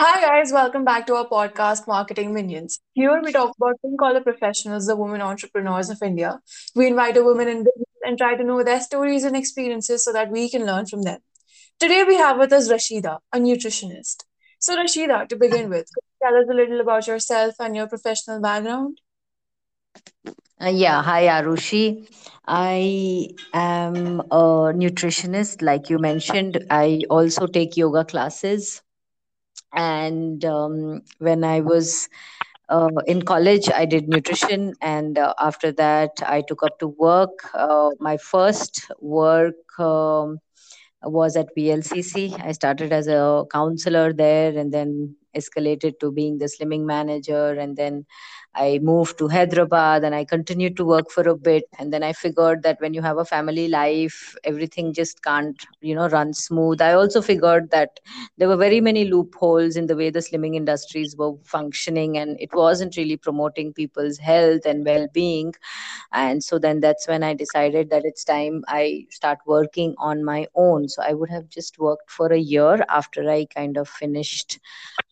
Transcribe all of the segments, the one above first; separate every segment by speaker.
Speaker 1: Hi guys, welcome back to our podcast Marketing Minions. Here we talk about called the professionals, the women entrepreneurs of India. We invite a woman in business and try to know their stories and experiences so that we can learn from them. Today we have with us Rashida, a nutritionist. So Rashida, to begin with, could you tell us a little about yourself and your professional background?
Speaker 2: Uh, yeah, hi Arushi. I am a nutritionist, like you mentioned. I also take yoga classes. And um, when I was uh, in college, I did nutrition. And uh, after that, I took up to work. Uh, my first work. Um, was at VLCC. I started as a counselor there and then escalated to being the slimming manager. And then I moved to Hyderabad and I continued to work for a bit. And then I figured that when you have a family life, everything just can't, you know, run smooth. I also figured that there were very many loopholes in the way the slimming industries were functioning and it wasn't really promoting people's health and well-being and so then that's when i decided that it's time i start working on my own so i would have just worked for a year after i kind of finished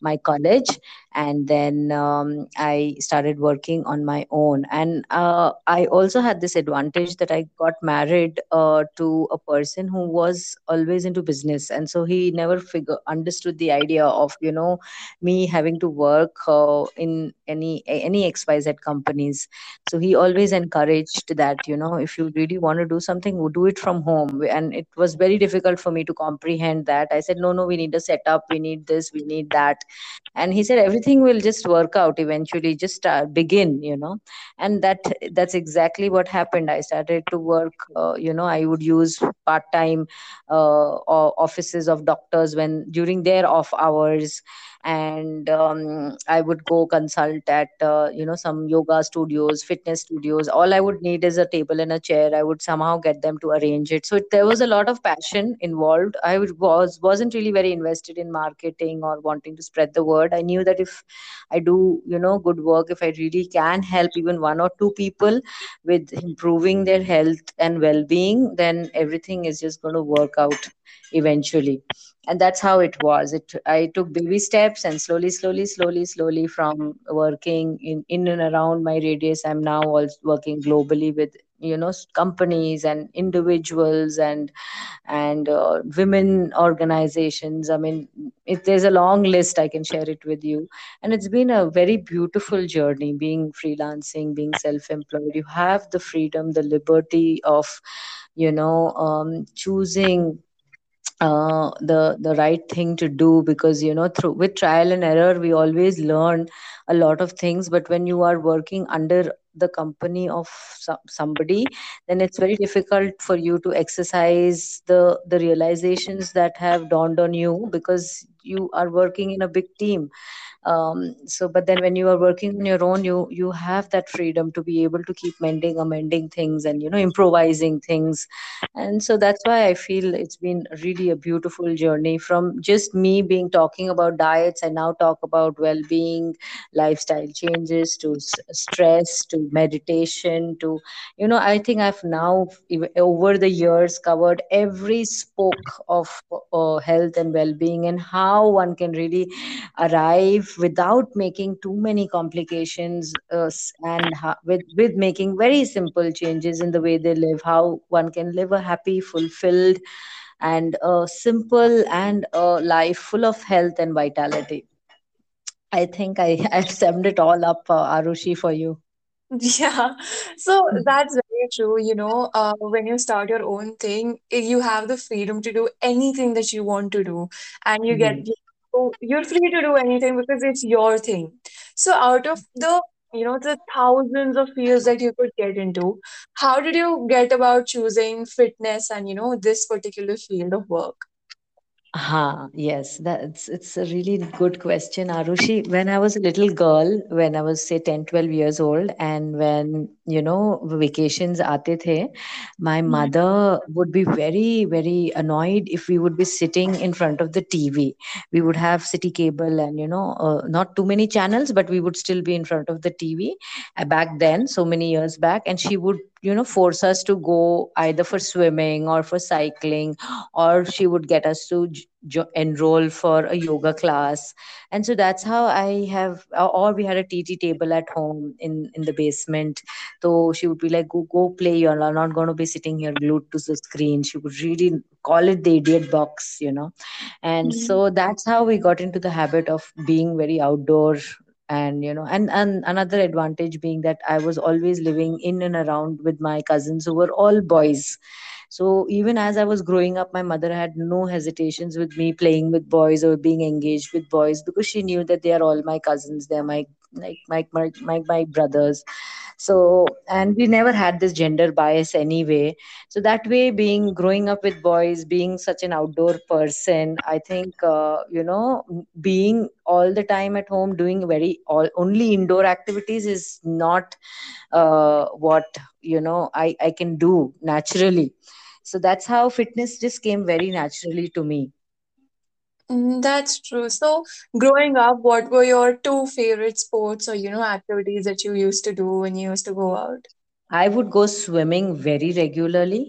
Speaker 2: my college and then um, i started working on my own. And uh, i also had this advantage that i got married uh, to a person who was always into business. And so he never figure understood the idea of you know me having to work uh, in any any xyz companies. So he always encouraged that you know if you really want to do something do it from home. And it was very difficult for me to comprehend that. I said no no we need a setup. We need this. We need that. And he said everything will just work out eventually. Just start, begin you know. And that that's exactly what happened. I started to work uh, you know i would use part time uh, offices of doctors when during their off hours and um, i would go consult at uh, you know some yoga studios fitness studios. All i would need is a table and a chair. I would somehow get them to arrange it. So it, there was a lot of passion involved. I was wasn't really very invested in marketing or wanting to spread the word. I knew that if i do you know good work if i really can help even one or two people with improving their health and well-being then everything is just going to work out eventually and that's how it was. It i took baby steps and slowly slowly slowly slowly from working in in and around my radius i'm now also working globally with you know companies and individuals and and uh, women organizations. I mean if there's a long list i can share it with you. And it's been a very beautiful journey being freelancing being self-employed. You have the freedom the liberty of you know um, choosing uh, the the right thing to do because you know through with trial and error we always learn a lot of things but when you are working under the company of somebody then it's very difficult for you to exercise the the realizations that have dawned on you because you are working in a big team. Um, so but then when you are working on your own you you have that freedom to be able to keep mending amending things and you know improvising things. And so that's why i feel it's been really a beautiful journey from just me being talking about diets i now talk about well-being lifestyle changes to stress to meditation to you know i think i've now over the years covered every spoke of uh, health and well-being and how one can really arrive without making too many complications uh, and ha- with with making very simple changes in the way they live how one can live a happy fulfilled and a simple and a life full of health and vitality i think i i've summed it all up uh, arushi for you
Speaker 1: Yeah, so that's very true. You know, uh, when you start your own thing, eh, you have the freedom to do anything that you want to do, and you get
Speaker 2: Mhm.
Speaker 1: you- you're free to do anything because it's your thing. So, out of the you know the thousands of fields that you could get into, how did you get about choosing fitness and you know this particular field of work?
Speaker 2: Ha, yes, that's it's a really good question, Arushi. When I was a little girl, when I was say 10, 12 years old, and when you know vacations aate the, my
Speaker 1: Mhm.
Speaker 2: mother would be very, very annoyed if we would be sitting in front of the TV. We would have city cable and you know uh, not too many channels, but we would still be in front of the TV uh, back then, so many years back, and she would you know force us to go either for swimming or for cycling or she would get us to jo- enroll for a yoga class. And so that's how i have or or we had a tt table at home in in the basement. So she would be like go go play. You're not going to be sitting here glued to the screen. She would really call it the idiot box you know? And
Speaker 1: Mhm.
Speaker 2: so that's how we got into the habit of being very outdoor and you know and and another advantage being that i was always living in and around with my cousins who were all boys so even as I was growing up, my mother had no hesitations with me playing with boys or being engaged with boys because she knew that they are all my cousins. They're my like my my my, my brothers. So and we never had this gender bias anyway. So that way, being growing up with boys, being such an outdoor person, I think uh, you know being all the time at home doing very all only indoor activities is not uh, what you know I I can do naturally so that's how fitness just came very naturally to me
Speaker 1: Mm, That's true. So, growing up, what were your two favorite sports or, you know, activities that you used to do when you used to go out?
Speaker 2: i would go swimming very regularly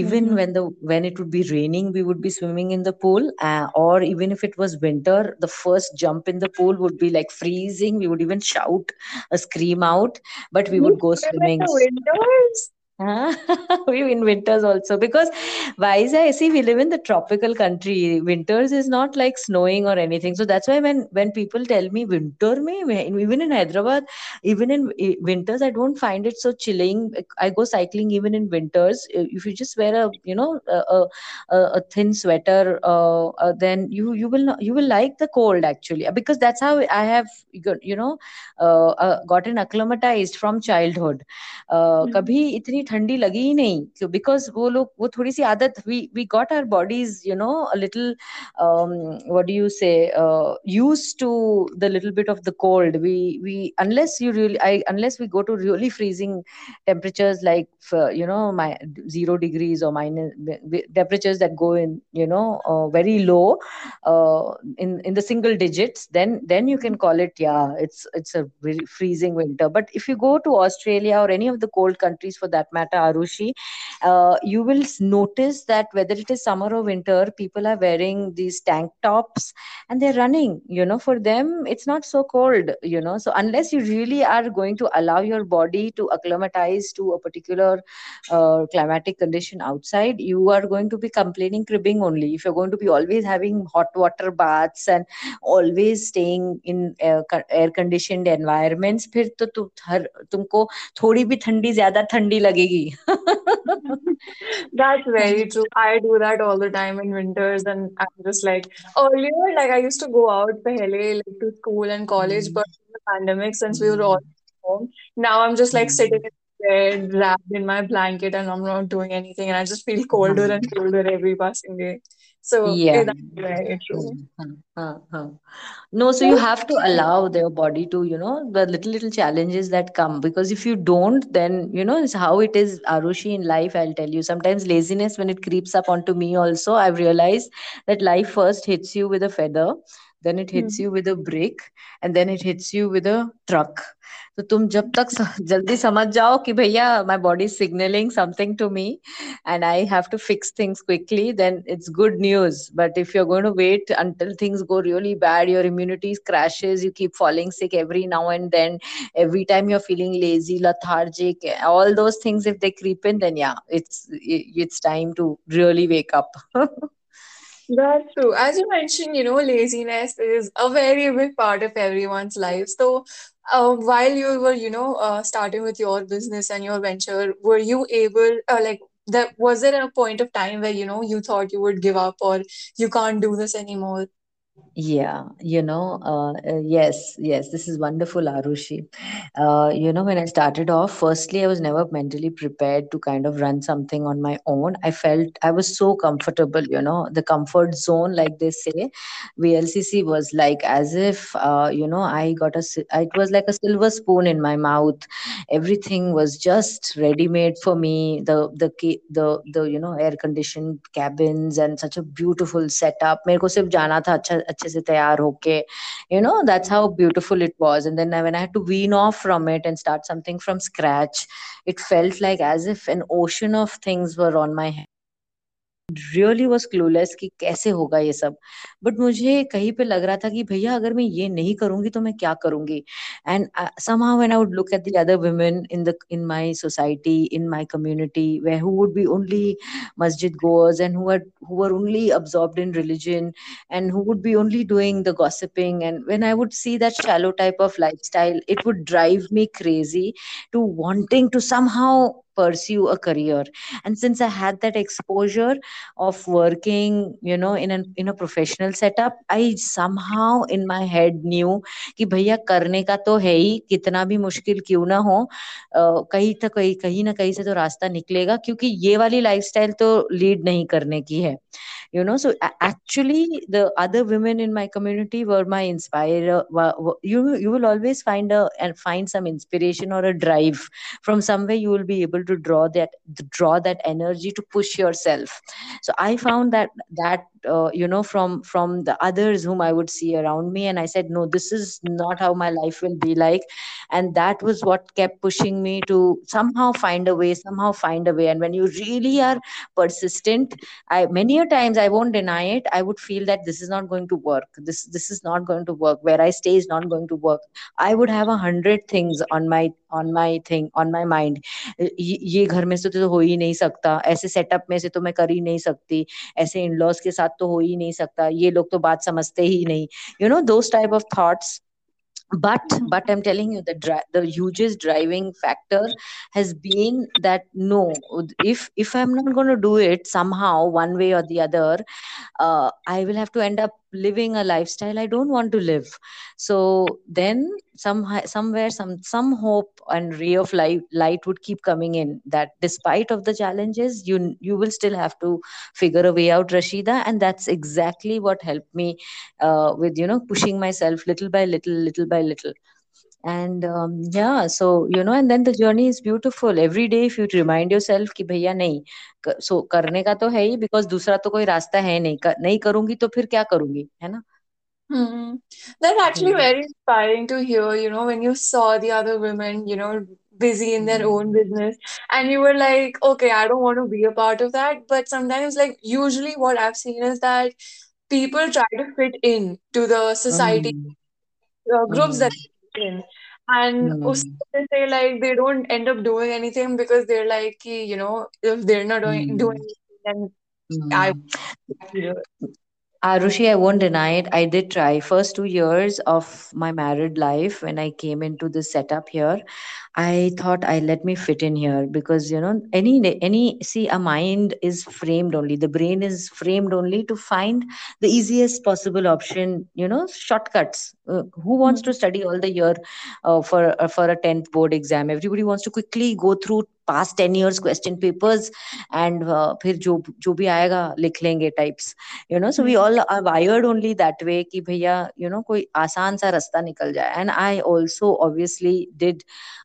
Speaker 2: even
Speaker 1: Mm-hmm.
Speaker 2: when the when it would be raining we would be swimming in the pool uh, or even if it was winter the first jump in the pool would be like freezing we would even shout a scream out but we
Speaker 1: You
Speaker 2: would go
Speaker 1: swim in
Speaker 2: swimming
Speaker 1: the winters?
Speaker 2: Huh? we in winters also because why is I see we live in the tropical country. Winters is not like snowing or anything. So that's why when when people tell me winter, me even in Hyderabad, even in winters, I don't find it so chilling. I go cycling even in winters. If you just wear a you know a, a, a thin sweater, uh, uh, then you you will not, you will like the cold actually because that's how I have you know uh, uh, gotten acclimatized from childhood uh, कभी इतनी ठंडी लगी ही नहीं because वो लोग वो थोड़ी सी आदत we we got our bodies you no a little um, what do you say uh, used to the little bit of the cold we we unless you really I, unless we go to really freezing temperatures like uh, you know my zero degrees or minus temperatures that go in you know uh, very low uh, in in the single digits then then you can call it yeah it's it's a very freezing winter but if you go to australia or any of the cold countries for that matter arushi uh, you will s- notice that whether it is summer or winter people are wearing these tank tops and they're running you know for them it's not so cold you know so unless you really are going to allow your body to acclimatize to a particular uh, climatic condition outside you are going to be complaining cribbing only if you're going to be always having hot water baths and always staying in air conditioned environments फिर तो तु, हर तुमको थोड़ी भी ठंडी ज्यादा ठंडी लगेगी
Speaker 1: That's very true. I do that all the time in winters, and I'm just like earlier, like I used to go out pehle, like to school and college, but in the pandemic, since we were all home, now I'm just like sitting in bed, wrapped in my blanket, and I'm not doing anything, and I just feel colder and colder every passing day. So
Speaker 2: yeah
Speaker 1: that's very true.
Speaker 2: Huh, huh, huh. No, so you have to allow their body to, you know, the little little challenges that come because if you don't, then you know it's how it is, Arushi, in life. I'll tell you. Sometimes laziness, when it creeps up onto me, also I've realized that life first hits you with a feather, then it hits
Speaker 1: Mhm.
Speaker 2: you with a brick, and then it hits you with a truck. तो तुम जब तक स- जल्दी समझ जाओ कि भैया my body is signaling something to me and I have to fix things quickly, then it's good news. But if you're going to wait until things go really bad, your immunity crashes, you keep falling sick every now and then, every time you're feeling lazy, lethargic, all those things, if they creep in, then yeah, it's it's time to really wake up.
Speaker 1: That's true. As you mentioned, you know, laziness is a very big part of everyone's life. So, uh, while you were, you know, uh, starting with your business and your venture, were you able, uh, like, that was there a point of time where, you know, you thought you would give up or you can't do this anymore?
Speaker 2: Yeah, you know, uh, uh, yes, yes, this is wonderful, Arushi. Uh, you know, when I started off, firstly, I was never mentally prepared to kind of run something on my own. I felt I was so comfortable, you know, the comfort zone, like they say. VLCC was like as if, uh, you know, I got a, si- it was like a silver spoon in my mouth. Everything was just ready made for me. The, the, ca- the, the, you know, air conditioned cabins and such a beautiful setup. मेरे को सिर्फ जाना था अच्छा अच्छे से तैयार होके you know that's how beautiful it was and then I- when i had to wean off from it and start something from scratch it felt like as if an ocean of things were on my head really was clueless कि कैसे होगा ये सब। But मुझे कहीं पे लग रहा था कि भैया, अगर मैं ये नहीं करूँगी तो मैं क्या करूँगी? And somehow and I would look at other women in the in my society in my community way who would be only मस्जिद goers and who are only absorb in religion and who would be only doing the gossiping and when I would see that shallow type of lifestyle it would drive me crazy to wanting to somehow pursue a career and since i had that exposure of working you know in an in a professional setup i somehow in my head knew कि भैया करने का तो है ही कितना भी मुश्किल क्यों ना हो kahi तो कहीं कहीं ना कहीं से तो रास्ता निकलेगा क्योंकि ये वाली लाइफस्टाइल तो लीड नहीं करने की है you know so actually the other women in my community were my inspirer you you will always find a and find some inspiration or a drive from somewhere you will be able to draw that draw that energy to push yourself. So i found that that uh, you know from from the others whom i would see around me and i said no this is not how my life will be like. And that was what kept pushing me to somehow find a way somehow find a way. And when you really are persistent I many a times I won't deny it. I would feel that this is not going to work. This this is not going to work. Where I stay is not going to work. I would have a hundred things on my on my thing on my mind. ये ये घर में से तो हो ही नहीं सकता ऐसे सेटअप में से तो मैं कर ही नहीं सकती ऐसे इन लॉज के साथ तो हो ही नहीं सकता ये लोग तो बात समझते ही नहीं you know those type of thoughts but but i'm telling you the dri- the hugest driving factor has been that no if if i'm not going to do it somehow one way or the other uh, i will have to end up living a lifestyle i don't want to live. So then some somewhere some some hope and ray of light light would keep coming in that despite of the challenges you you will still have to figure a way out rashida. And that's exactly what helped me uh, with you know pushing myself little by little little by little and um, yeah so you know and then the journey is beautiful every day if you remind yourself कि भैया नहीं क- so करने का तो है ही because दूसरा तो कोई रास्ता है नहीं कर, नहीं करूंगी तो फिर क्या करूंगी है ना
Speaker 1: Hmm. That's actually
Speaker 2: hmm
Speaker 1: very inspiring to hear, you know, when you saw the other women, you know, busy in their own
Speaker 2: hmm
Speaker 1: business, and you were like, okay, I don't want to be a part of that. But sometimes, like, usually what I've seen is that people try to fit in to the society
Speaker 2: hmm
Speaker 1: uh, groups that
Speaker 2: hmm
Speaker 1: they're in and hmm.
Speaker 2: also
Speaker 1: they say like they don't end up doing anything because they're like you know if they're not doing mm.
Speaker 2: doing
Speaker 1: anything, then mm. I
Speaker 2: uh, I won't deny it. I did try. First two years of my married life, when I came into this setup here, I thought I let me fit in here because you know any any see a mind is framed only. The brain is framed only to find the easiest possible option. You know shortcuts. Uh, who wants
Speaker 1: hmm.
Speaker 2: to study all the year uh, for uh, for a tenth board exam? Everybody wants to quickly go through past ten years question papers and फिर जो जो भी आएगा लिख लेंगे types you know so we all are wired only that way कि भैया you know कोई आसान सा रास्ता निकल जाए. And I also obviously did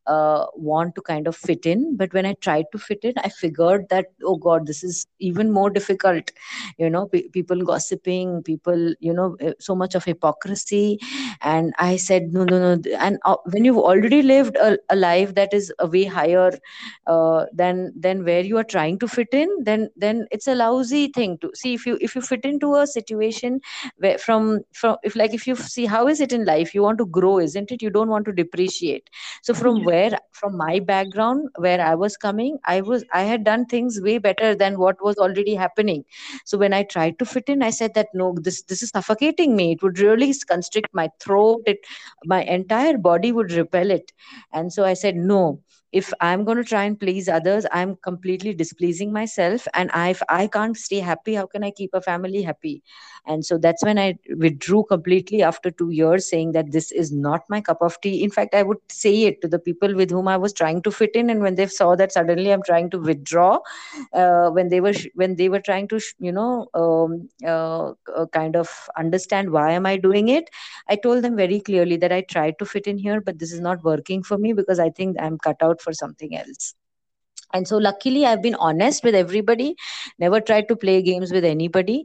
Speaker 2: uh, want to kind of fit in but when i tried to fit in i figured that oh god this is even more difficult. You know pe- people gossiping people you know eh, so much of hypocrisy. And i said no no no. And uh, when you've already lived a, a life that is a way higher uh, than than where you are trying to fit in then then it's a lousy thing to see if you if you fit into a situation where from from if like if you see how is it in life? You want to grow isn't it? You don't want to depreciate. So from. Where from my background where i was coming i was i had done things way better than what was already happening. So when i tried to fit in i said that no this this is suffocating me. It would really constrict my throat. It my entire body would repel it. And so i said no if i'm going to try and please others i'm completely displeasing myself. And I, if i can't stay happy how can i keep a family happy? And so that's when i withdrew completely after 2 years saying that this is not my cup of tea. In fact i would say it to the people with whom i was trying to fit in. And when they saw that suddenly i'm trying to withdraw uh, when they were sh- when they were trying to sh- you know um, uh, uh, kind of understand why am i doing it i told them very clearly that i tried to fit in here but this is not working for me because i think i'm cut out for something else and so luckily i've been honest with everybody never tried to play games with anybody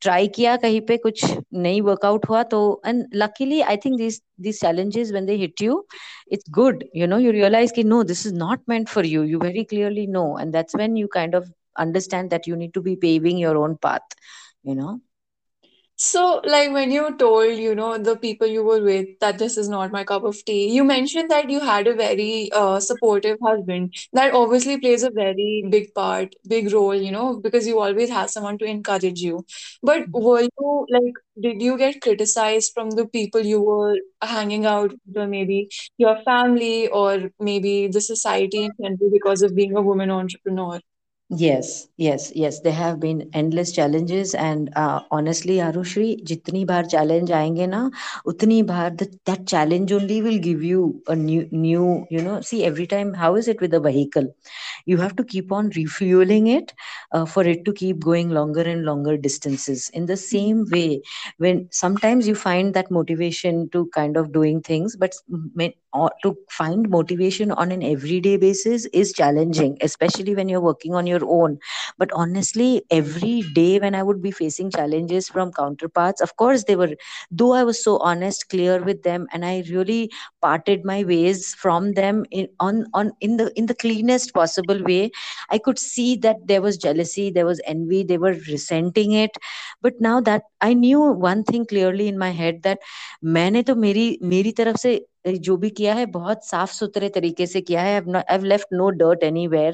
Speaker 2: try किया कहीं पे कुछ नहीं workout हुआ तो and luckily I think this these challenges when they hit you it's good you know you realize कि no this is not meant for you you very clearly know and that's when you kind of understand that you need to be paving your own path you know
Speaker 1: So, like when you told, you know, the people you were with that this is not my cup of tea, you mentioned that you had a very uh, supportive husband. That obviously plays a very big part, big role, you know, because you always have someone to encourage you. But were you like, did you get criticized from the people you were hanging out with, or maybe your family, or maybe the society in general because of being a woman entrepreneur?
Speaker 2: Yes, yes, yes. There have been endless challenges, and uh, honestly, Arushi, jitni bar challenge aayenge na, utni bar that, that challenge only will give you a new, new. You know, see every time. How is it with a vehicle? You have to keep on refueling it uh, for it to keep going longer and longer distances. In the same way, when sometimes you find that motivation to kind of doing things, but to find motivation on an everyday basis is challenging especially when you're working on your own but honestly every day when i would be facing challenges from counterparts of course they were though i was so honest clear with them and i really parted my ways from them in on on in the in the cleanest possible way i could see that there was jealousy there was envy they were resenting it but now that i knew one thing clearly in my head that मैंने तो मेरी मेरी तरफ से जो भी किया है बहुत साफ सुथरे तरीके से किया है I've left no dirt anywhere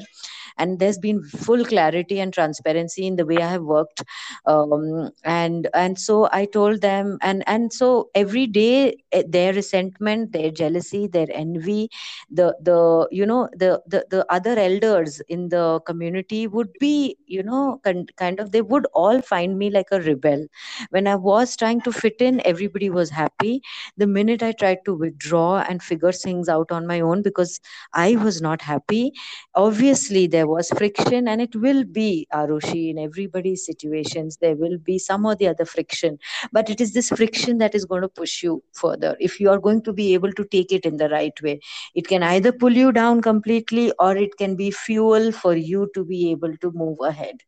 Speaker 2: and there's been full clarity and transparency in the way I have worked um, and and so I told them and and so every day eh, their resentment their jealousy their envy the the you know the the, the other elders in the community would be you know kind, kind of they would all find me like a rebel when I was trying to fit in everybody was happy the minute I tried to withdraw and figure things out on my own because I was not happy, obviously there was friction and it will be, Arushi, in everybody's situations, there will be some or the other friction. But it is this friction that is going to push you further. If you are going to be able to take it in the right way, it can either pull you down completely or it can be fuel for you to be able to move ahead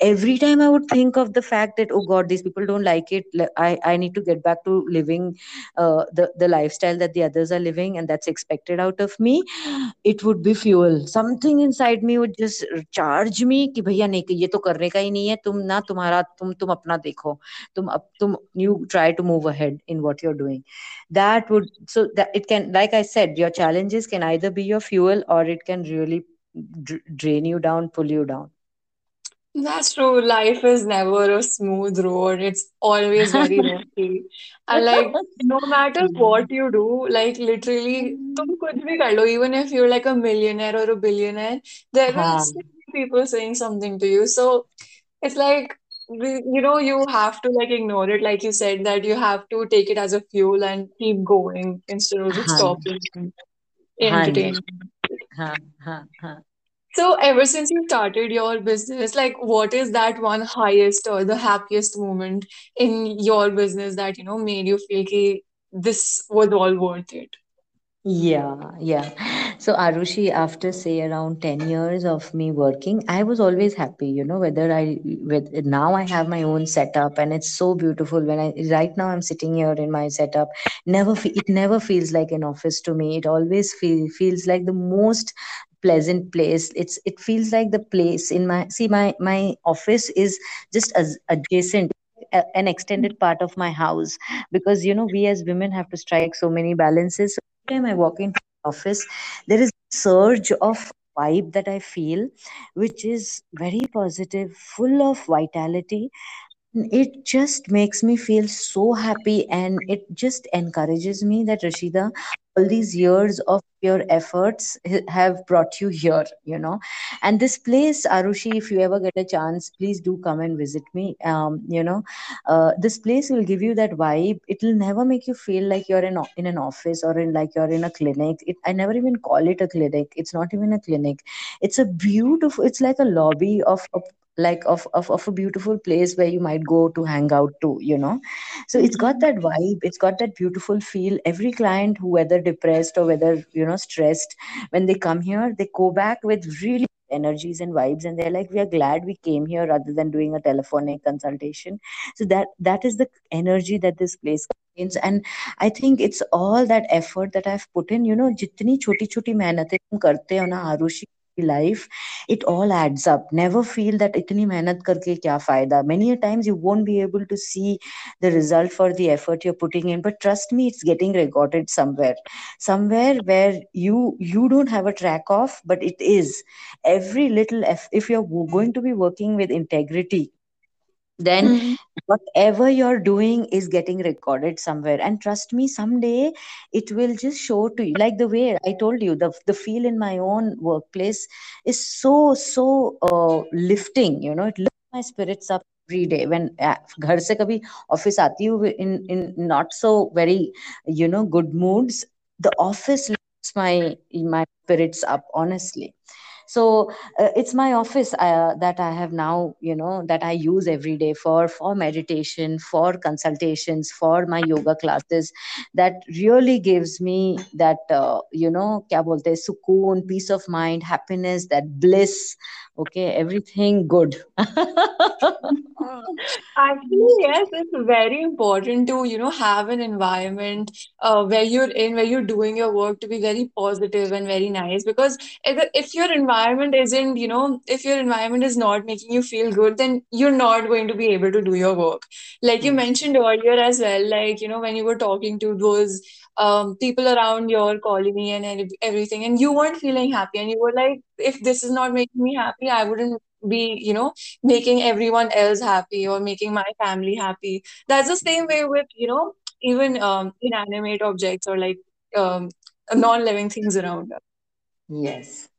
Speaker 2: every time i would think of the fact that oh god these people don't like it i, I need to get back to living uh, the, the lifestyle that the others are living and that's expected out of me it would be fuel something inside me would just charge me कि भैया नहीं ये तो करने का ही नहीं है तुम ना तुम्हारा तुम तुम अपना देखो तुम अब तुम you try to move ahead in what you're doing that would so that it can like i said your challenges can either be your fuel or it can really drain you down pull you down
Speaker 1: that's true. Life is never a smooth road. It's always very rocky. And like no matter what you do, like literally तुम कुछ भी कर लो, even if you're like a millionaire or a billionaire, there will
Speaker 2: हाँ
Speaker 1: still be people saying something to you. So it's like we- you know, you have to like ignore it, like you said, that you have to take it as a fuel and keep going instead of just
Speaker 2: हाँ
Speaker 1: stopping and
Speaker 2: हाँ जी
Speaker 1: entertaining.
Speaker 2: हाँ हाँ हाँ
Speaker 1: So, ever since you started your business, like what is that one highest or the happiest moment in your business that, you know, made you feel ki this was all worth it?
Speaker 2: Yeah, yeah. So, Arushi, after say around 10 years of me working, I was always happy, you know, whether I, with now I have my own setup and it's so beautiful when I, right now I'm sitting here in my setup. Never, it never feels like an office to me. It always feel, feels like the most pleasant place. It's, it feels like the place in my, see, my, my office is just as adjacent an extended part of my house because you know we as women have to strike so many balances so every time i walk into the office there is a surge of vibe that i feel which is very positive full of vitality it just makes me feel so happy and it just encourages me that Rashida, all these years of your efforts have brought you here, you know. And this place, Arushi, if you ever get a chance, please do come and visit me. Um, you know, uh, this place will give you that vibe. It will never make you feel like you're in, in an office or in like you're in a clinic. It, I never even call it a clinic. It's not even a clinic. It's a beautiful, it's like a lobby of a like of, of of a beautiful place where you might go to hang out to you know? So it's got that vibe it's got that beautiful feel. Every client who whether depressed or whether you know stressed when they come here they go back with really energies and vibes and they're like we are glad we came here rather than doing a telephonic consultation. So that that is the energy that this place contains. And i think it's all that effort that i've put in you know jitni choti choti mehnate tum karte ho na arushi life it all adds up. Never feel that itni mehnat karke kya fayda many a times you won't be able to see the result for the effort you're putting in but trust me it's getting recorded somewhere. Somewhere where you you don't have a track of but it is. Every little if, if you're going to be working with integrity then
Speaker 1: Mm-hmm.
Speaker 2: whatever you're doing is getting recorded somewhere and trust me someday it will just show to you like the way i told you the the feel in my own workplace is so so uh, lifting you know it lifts my spirits up every day when uh, घर से कभी office आती हूँ in in not so very you know good moods the office lifts my my spirits up honestly so uh, it's my office uh, that i have now you know that i use every day for for meditation for consultations for my yoga classes that really gives me that uh, you know kya bolte sukoon peace of mind happiness that bliss okay everything good
Speaker 1: Actually, yes, it's very important to, you know, have an environment uh, where you're in, where you're doing your work to be very positive and very nice. Because if, if your environment isn't, you know, if your environment is not making you feel good, then you're not going to be able to do your work. Like you mentioned earlier as well, like, you know, when you were talking to those um, people around your colony and ev- everything, and you weren't feeling happy, and you were like, if this is not making me happy, I wouldn't be, you know, making everyone else happy or making my family happy. That's the same way with, you know, even um, inanimate objects or like um, non-living things around us.
Speaker 2: yes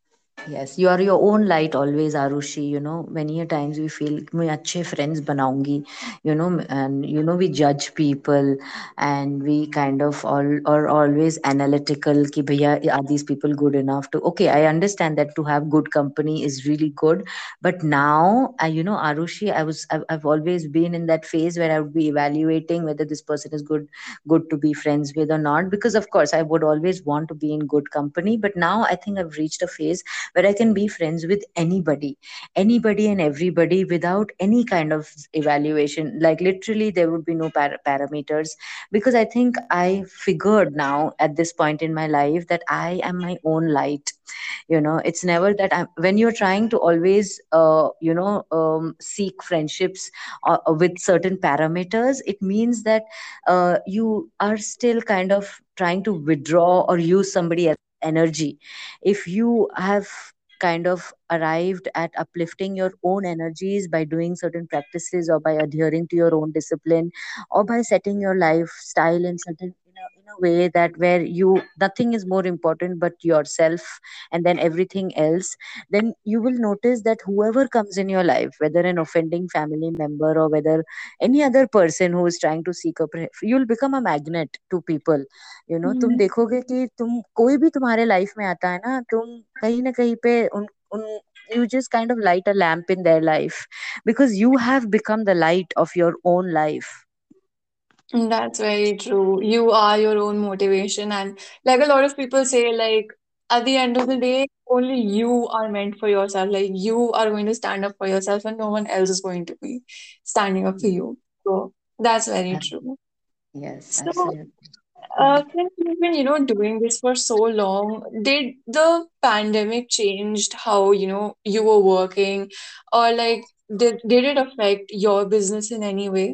Speaker 2: yes you are your own light always arushi you know. Many a times we feel main friends banaungi you know and you know we judge people and we kind of all are always analytical ki bhaiya are these people good enough to okay i understand that to have good company is really good but now I, you know arushi i was I've, I've always been in that phase where i would be evaluating whether this person is good good to be friends with or not because of course i would always want to be in good company but now i think i've reached a phase where I can be friends with anybody, anybody and everybody without any kind of evaluation. Like literally, there would be no par- parameters because I think I figured now at this point in my life that I am my own light. You know, it's never that I'm when you're trying to always, uh, you know, um, seek friendships uh, uh, with certain parameters, it means that uh, you are still kind of trying to withdraw or use somebody else's energy. If you have kind of arrived at uplifting your own energies by doing certain practices or by adhering to your own discipline or by setting your lifestyle in certain in a, in a way that where you nothing is more important but yourself and then everything else then you will notice that whoever comes in your life whether an offending family member or whether any other person who is trying to seek a pre- you'll become a magnet to people you know तुम
Speaker 1: Mhm.
Speaker 2: देखोगे कि तुम कोई भी तुम्हारे life में आता है ना तुम कहीं ना कहीं पे उन उन you just kind of light a lamp in their life because you have become the light of your own life
Speaker 1: That's very true. You are your own motivation, and like a lot of people say, like at the end of the day, only you are meant for yourself. Like you are going to stand up for yourself, and no one else is going to be standing up for you. So that's very true.
Speaker 2: yes
Speaker 1: So
Speaker 2: absolutely
Speaker 1: Uh, since you've been, you know, doing this for so long, did the pandemic changed how, you know, you were working or like did did it affect your business in any way?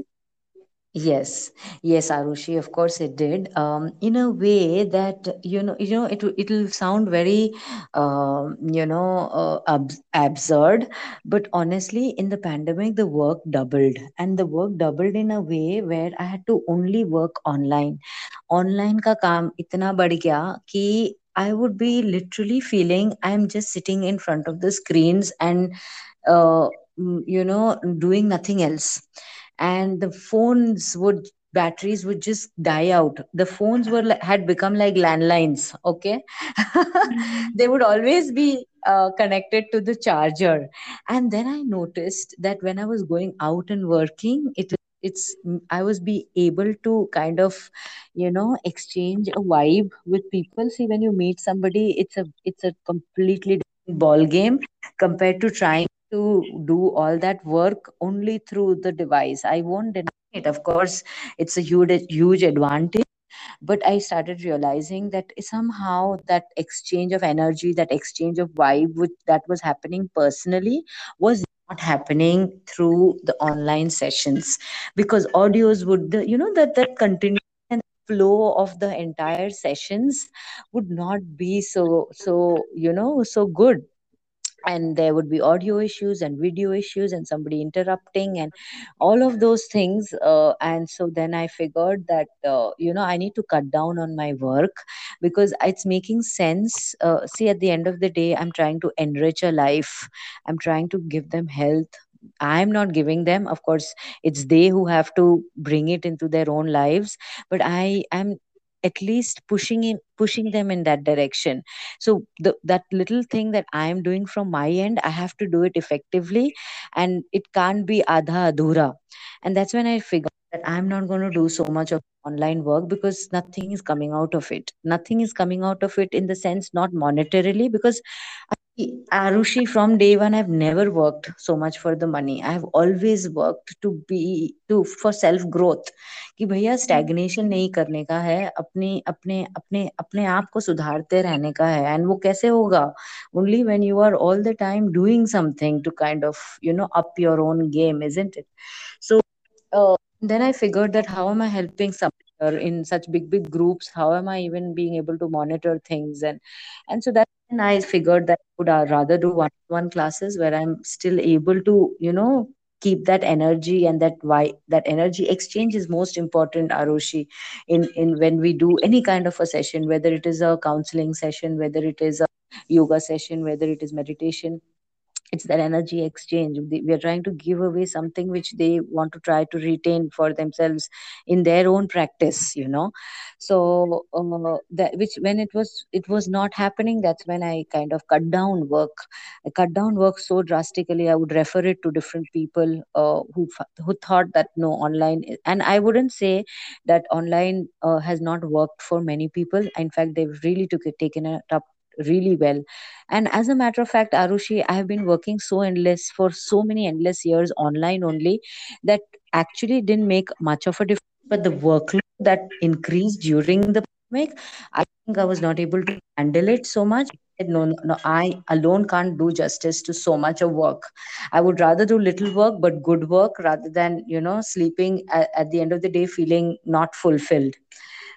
Speaker 2: Yes, yes, Arushi, of course it did. Um, in a way that you know, you know, it will- it'll sound very, um, you know, uh, abs- absurd, but honestly, in the pandemic, the work doubled, and the work doubled in a way where I had to only work online. Online का काम इतना बढ़ गया कि I would be literally feeling I'm just sitting in front of the screens and, uh, mm, you know, doing nothing else and the phones would batteries would just die out. The phones were had become like landlines okay? They would always be uh, connected to the charger. And then i noticed that when i was going out and working it it's i was be able to kind of you know exchange a vibe with people. See when you meet somebody it's a it's a completely ball game compared to trying to do all that work only through the device. I won't deny it. Of course, it's a huge, huge advantage. but i started realizing that somehow that exchange of energy that exchange of vibe with, that was happening personally was not happening through the online sessions because audios would you know that that continuous flow of the entire sessions would not be so so you know so good and there would be audio issues and video issues and somebody interrupting and all of those things uh, and so then i figured that uh, you know i need to cut down on my work because it's making sense. Uh, see at the end of the day i'm trying to enrich a life. I'm trying to give them health. I'm not giving them. Of course it's they who have to bring it into their own lives. But i am at least pushing in pushing them in that direction. So the, that little thing that i am doing from my end i have to do it effectively and it can't be adha adhura. And that's when i figured that i'm not going to do so much of online work because nothing is coming out of it. Nothing is coming out of it in the sense not monetarily because Arushi, from day one, I've never worked so much for the money. I have always worked to be to for self growth. कि भैया stagnation नहीं करने का है अपने अपने अपने अपने आप को सुधारते रहने का है एंड वो कैसे होगा only when you are all the time doing something to kind of know up your own game isn't it so uh, then i figured that how am i helping some or in such big big groups how am i even being able to monitor things? And and so that when i figured that i would uh, rather do one one classes where i'm still able to you know keep that energy and that why that energy exchange is most important arushi in in when we do any kind of a session whether it is a counseling session whether it is a yoga session whether it is meditation it's that energy exchange. We are trying to give away something which they want to try to retain for themselves in their own practice you know. So uh, that which when it was it was not happening that's when i kind of cut down work. I cut down work so drastically i would refer it to different people uh, who who thought that no online and i wouldn't say that online uh, has not worked for many people. In fact they've really took it taken it up really well and as a matter of fact, Arushi, I have been working so endless for so many endless years online only that actually didn't make much of a difference. But the workload that increased during the pandemic, I think I was not able to handle it so much. No, no, no, I alone can't do justice to so much of work. I would rather do little work, but good work rather than, you know, sleeping at, at the end of the day feeling not fulfilled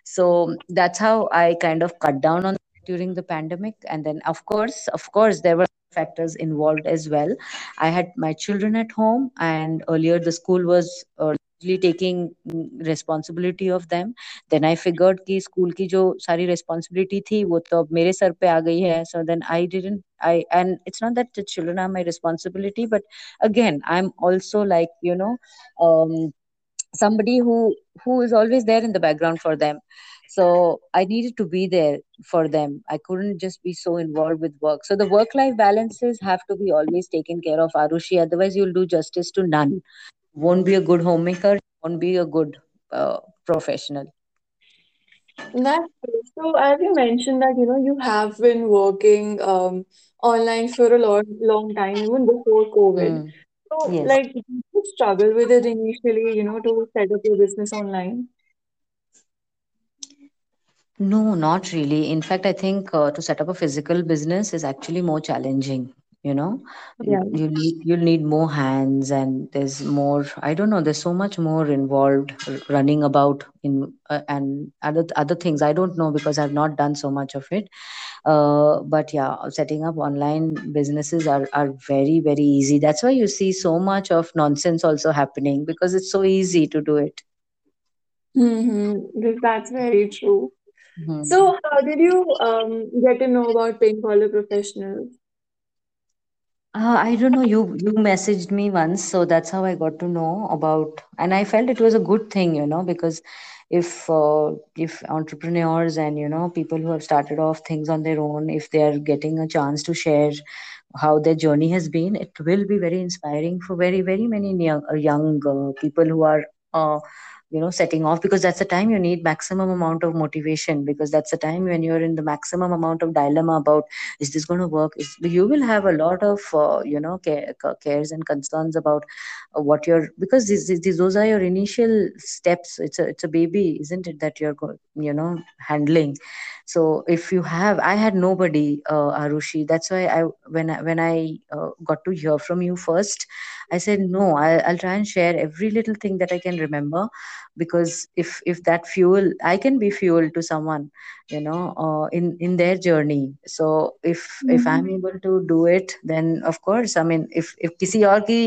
Speaker 2: so that's how i kind of cut down on during the pandemic. And then of course of course there were factors involved as well. I had my children at home and earlier the school was uh, taking mm, responsibility of them. Then i figured ki school ki jo sari responsibility thi wo to ab mere sar pe aa gayi hai. So then i didn't i and it's not that the children are my responsibility but again i'm also like you know um somebody who who is always there in the background for them so i needed to be there for them i couldn't just be so involved with work so the work life balances have to be always taken care of arushi otherwise you'll do justice to none won't be a good homemaker won't be a good uh, professional
Speaker 1: That's true. So, as you mentioned that, you know, you have been working um, online for a long, long time, even before COVID.
Speaker 2: mm.
Speaker 1: So,
Speaker 2: yes
Speaker 1: like, did you struggle with it initially, you know, to set up your business online?
Speaker 2: No, not really. In fact, I think uh, to set up a physical business is actually more challenging. You know, you,
Speaker 1: Yeah.
Speaker 2: you need you'll need more hands, and there's more. I don't know. There's so much more involved r- running about in uh, and other other things. I don't know because I've not done so much of it. Uh, but yeah, setting up online businesses are are very very easy. That's why you see so much of nonsense also happening because it's so easy to do it.
Speaker 1: Mm-hmm. That's very true.
Speaker 2: Mhm.
Speaker 1: So, how did you um, get to know about Pink Collar Professionals?
Speaker 2: Uh, I don't know. You you messaged me once, so that's how I got to know about. And I felt it was a good thing, you know, because if uh, if entrepreneurs and you know people who have started off things on their own, if they are getting a chance to share how their journey has been, it will be very inspiring for very very many young young uh, people who are uh, you know setting off because that's the time you need maximum amount of motivation because that's the time when you're in the maximum amount of dilemma about is this going to work? Is you will have a lot of uh, you know care, cares and concerns about uh, what you're because these, these, those are your initial steps. It's a it's a baby isn't it that you're you know handling so if you have i had nobody uh, arushi that's why i when i when i uh, got to hear from you first i said no I, i'll try and share every little thing that i can remember because if if that fuel i can be fuel to someone you know uh, in in their journey so if if i'm
Speaker 1: Mhm.
Speaker 2: able to do it then of course i mean if if किसी और की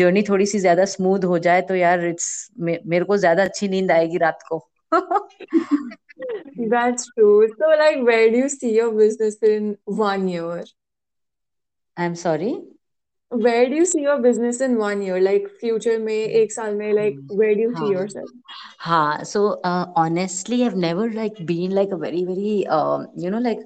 Speaker 2: journey थोड़ी सी ज्यादा smooth हो जाए तो यार it's मेरे को ज्यादा अच्छी नींद आएगी रात को
Speaker 1: That's true. So, like, where do you see your business in one year?
Speaker 2: I'm sorry?
Speaker 1: Where do you see your business in one year? Like, future may, ek saal mein, like, where do you see yourself?
Speaker 2: Ha. So, uh, honestly, I've never, like, been, like, a very, very, um, you know, like,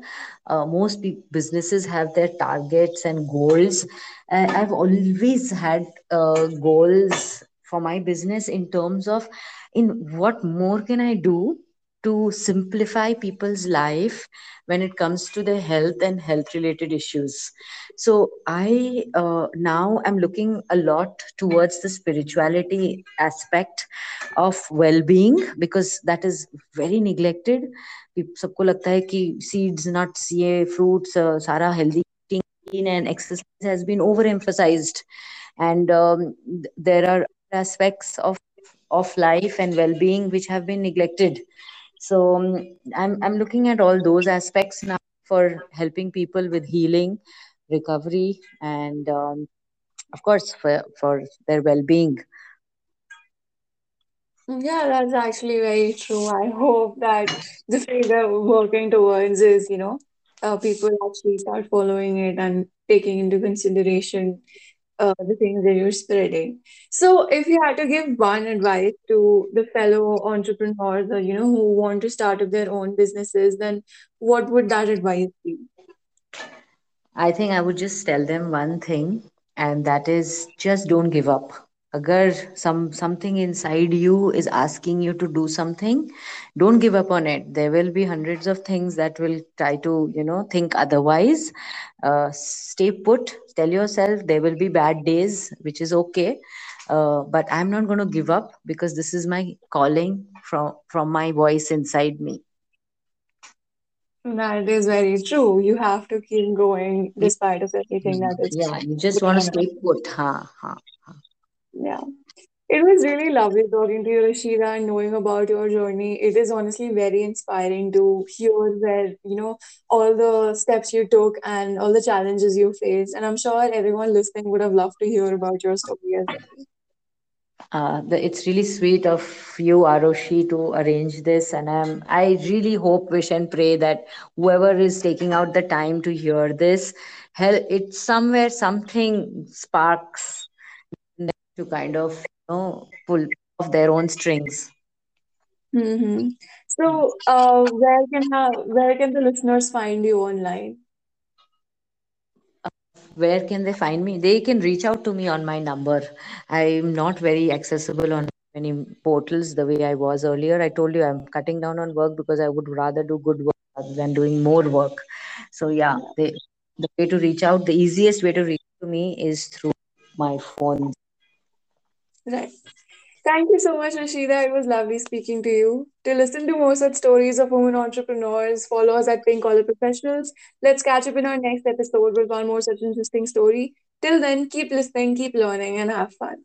Speaker 2: uh, most b- businesses have their targets and goals. Uh, I've always had uh, goals for my business in terms of in what more can I do to simplify people's life when it comes to their health and health related issues. So I uh, now am looking a lot towards the spirituality aspect of well-being because that is very neglected कि सबको लगता है कि seeds nuts ये fruits uh, सारा healthy eating and exercise has been overemphasized and um, th- there are aspects of of life and well-being which have been neglected so um, i'm i'm looking at all those aspects now for helping people with healing recovery and um, of course for for their well-being
Speaker 1: Yeah, that's actually very true. I hope that the thing that we're working towards is, you know, uh, people actually start following it and taking into consideration uh, the things that you're spreading. So, if you had to give one advice to the fellow entrepreneurs or, you know, who want to start up their own businesses, then what would that advice be?
Speaker 2: I think I would just tell them one thing, and that is just don't give up. Agar some something inside you is asking you to do something, don't give up on it. There will be hundreds of things that will try to, you know, think otherwise. Uh, stay put. Tell yourself there will be bad days, which is okay. Uh, but I'm not going to give up because this is my calling from from my voice inside me.
Speaker 1: That is very true. You have to keep going despite of everything that is
Speaker 2: Yeah, you just want to stay put. Huh, huh.
Speaker 1: Yeah. It was really lovely talking to you, Rashida, and knowing about your journey. It is honestly very inspiring to hear where, you know, all the steps you took and all the challenges you faced. And I'm sure everyone listening would have loved to hear about your story as well.
Speaker 2: Uh, the, it's really sweet of you, Arushi, to arrange this, and um, I really hope, wish, and pray that whoever is taking out the time to hear this, hell, it's somewhere something sparks to kind of you know pull off their own strings.
Speaker 1: Mm-hmm. So, uh, where can uh, where can the listeners find you online?
Speaker 2: Where can they find me? They can reach out to me on my number. I'm not very accessible on many portals the way I was earlier. I told you I'm cutting down on work because I would rather do good work rather than doing more work. So yeah,
Speaker 1: Yeah,
Speaker 2: they, the way to reach out, the easiest way to reach to me is through my phone.
Speaker 1: Right. Thank you so much, Rashida. It was lovely speaking to you. To listen to more such stories of women entrepreneurs, follow us at Pink Collar Professionals. Let's catch up in our next episode with one more such interesting story. Till then, keep listening, keep learning, and have fun.